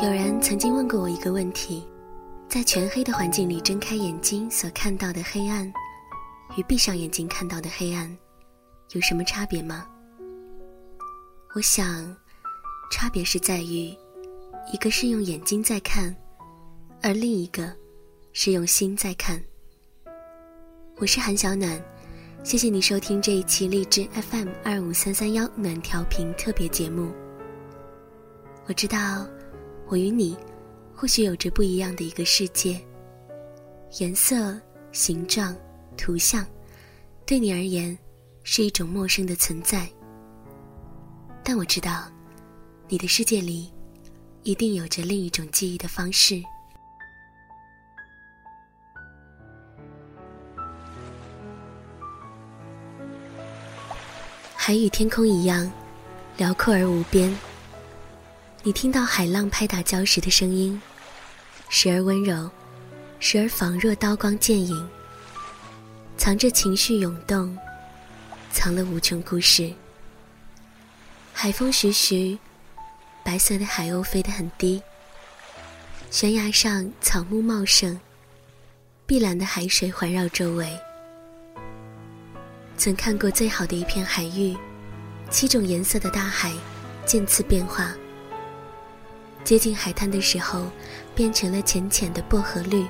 有人曾经问过我一个问题：在全黑的环境里睁开眼睛所看到的黑暗，与闭上眼睛看到的黑暗，有什么差别吗？我想，差别是在于，一个是用眼睛在看，而另一个是用心在看。我是韩小暖，谢谢你收听这一期荔枝 FM 二五三三幺暖调频特别节目。我知道。我与你，或许有着不一样的一个世界。颜色、形状、图像，对你而言是一种陌生的存在。但我知道，你的世界里一定有着另一种记忆的方式。海与天空一样，辽阔而无边。你听到海浪拍打礁石的声音，时而温柔，时而仿若刀光剑影，藏着情绪涌动，藏了无穷故事。海风徐徐，白色的海鸥飞得很低，悬崖上草木茂盛，碧蓝的海水环绕周围。曾看过最好的一片海域，七种颜色的大海，渐次变化。接近海滩的时候，变成了浅浅的薄荷绿，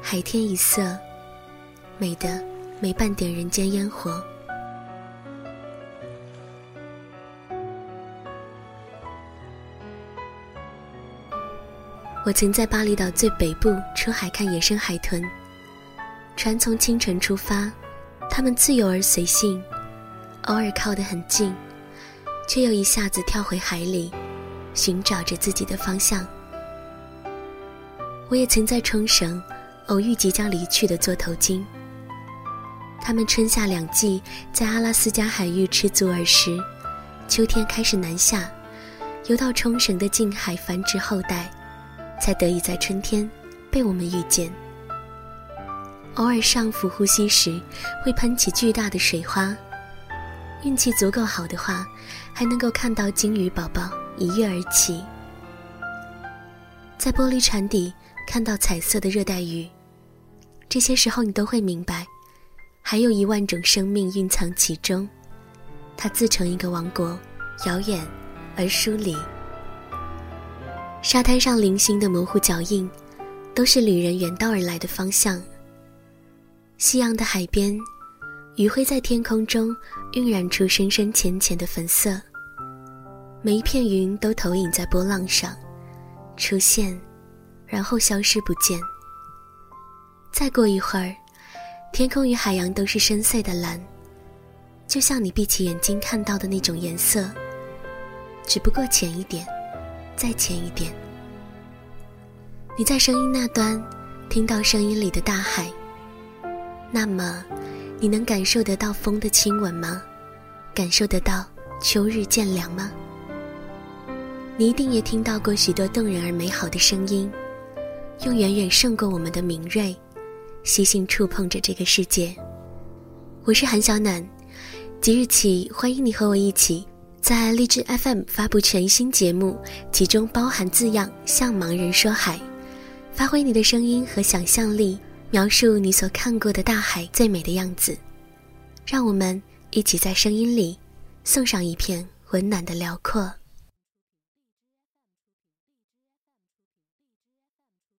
海天一色，美得没半点人间烟火。我曾在巴厘岛最北部出海看野生海豚，船从清晨出发，它们自由而随性，偶尔靠得很近，却又一下子跳回海里。寻找着自己的方向。我也曾在冲绳偶遇即将离去的座头鲸。它们春夏两季在阿拉斯加海域吃足饵食，秋天开始南下，游到冲绳的近海繁殖后代，才得以在春天被我们遇见。偶尔上浮呼吸时，会喷起巨大的水花。运气足够好的话，还能够看到鲸鱼宝宝。一跃而起，在玻璃船底看到彩色的热带鱼，这些时候你都会明白，还有一万种生命蕴藏其中，它自成一个王国，遥远而疏离。沙滩上零星的模糊脚印，都是旅人远道而来的方向。夕阳的海边，余晖在天空中晕染出深深浅浅的粉色。每一片云都投影在波浪上，出现，然后消失不见。再过一会儿，天空与海洋都是深邃的蓝，就像你闭起眼睛看到的那种颜色，只不过浅一点，再浅一点。你在声音那端听到声音里的大海，那么，你能感受得到风的亲吻吗？感受得到秋日渐凉吗？你一定也听到过许多动人而美好的声音，用远远胜过我们的敏锐，细心触碰着这个世界。我是韩小暖，即日起欢迎你和我一起在荔枝 FM 发布全新节目，其中包含字样“向盲人说海”，发挥你的声音和想象力，描述你所看过的大海最美的样子。让我们一起在声音里，送上一片温暖的辽阔。